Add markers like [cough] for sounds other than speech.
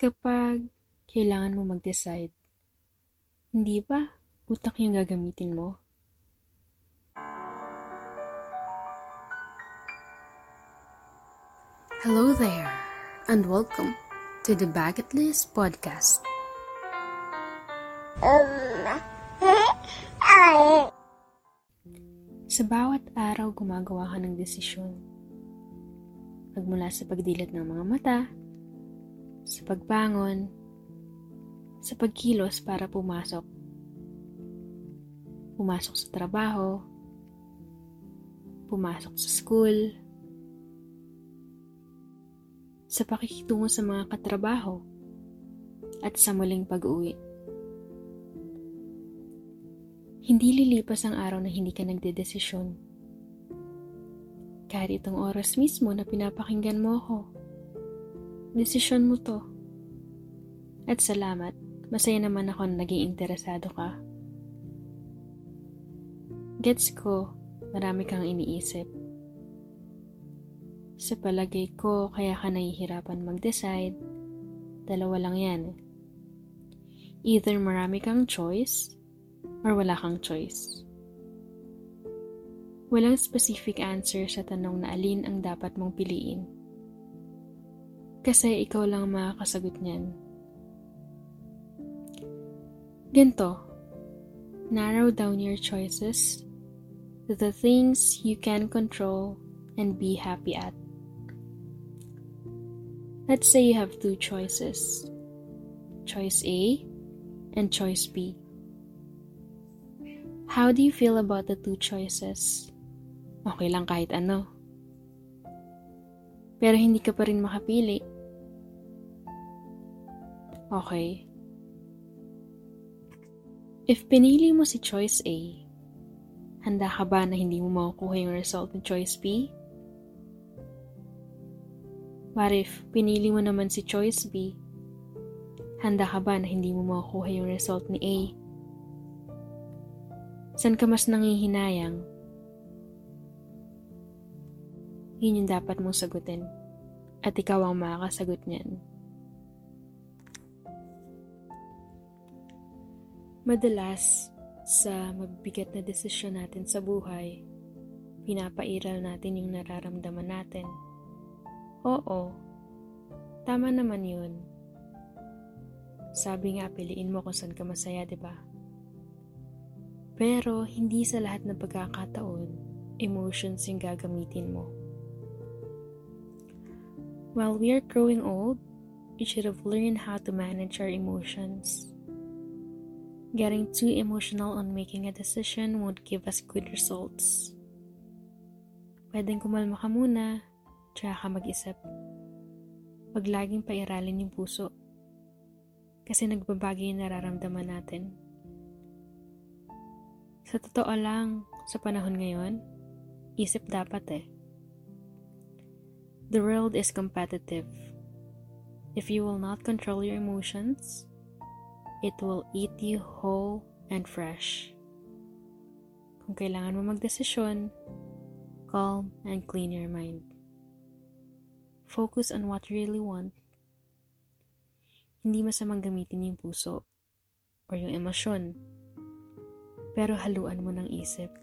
Kapag kailangan mo mag-decide, hindi ba utak yung gagamitin mo? Hello there, and welcome to the Bucket List Podcast. [laughs] Sa bawat araw gumagawa ka ng desisyon. Magmula sa pagdilat ng mga mata, sa pagbangon, sa pagkilos para pumasok. Pumasok sa trabaho, pumasok sa school, sa pakikitungo sa mga katrabaho, at sa muling pag-uwi. Hindi lilipas ang araw na hindi ka nagdedesisyon. Kahit itong oras mismo na pinapakinggan mo ako, desisyon mo to. At salamat, masaya naman ako na naging interesado ka. Gets ko, marami kang iniisip. Sa palagay ko, kaya ka nahihirapan mag-decide, dalawa lang yan. Either marami kang choice, or wala kang choice. Walang specific answer sa tanong na alin ang dapat mong piliin. Kasi ikaw lang makakasagot niyan. Ganto, narrow down your choices to the things you can control and be happy at. Let's say you have two choices, choice A and choice B. How do you feel about the two choices? Okay lang kahit ano. Pero hindi ka pa rin makapili. Okay. If pinili mo si choice A, handa ka ba na hindi mo makukuha yung result ng choice B? What if pinili mo naman si choice B, handa ka ba na hindi mo makukuha yung result ni A? San ka mas nangihinayang? Yun yung dapat mong sagutin. At ikaw ang makakasagot niyan. Madalas, sa mabibigat na desisyon natin sa buhay, pinapairal natin yung nararamdaman natin. Oo, tama naman yun. Sabi nga, piliin mo kung saan ka masaya, di ba? Pero hindi sa lahat ng pagkakataon, emotions yung gagamitin mo. While we are growing old, we should have learned how to manage our emotions. Getting too emotional on making a decision won't give us good results. Pwedeng kumalma ka muna, tsaka ka mag-isip. Huwag laging pairalin yung puso. Kasi nagbabagay yung nararamdaman natin. Sa totoo lang, sa panahon ngayon, isip dapat eh. The world is competitive. If you will not control your emotions, it will eat you whole and fresh. Kung kailangan mo magdesisyon, calm and clean your mind. Focus on what you really want. Hindi masamang gamitin yung puso or yung emosyon pero haluan mo ng isip.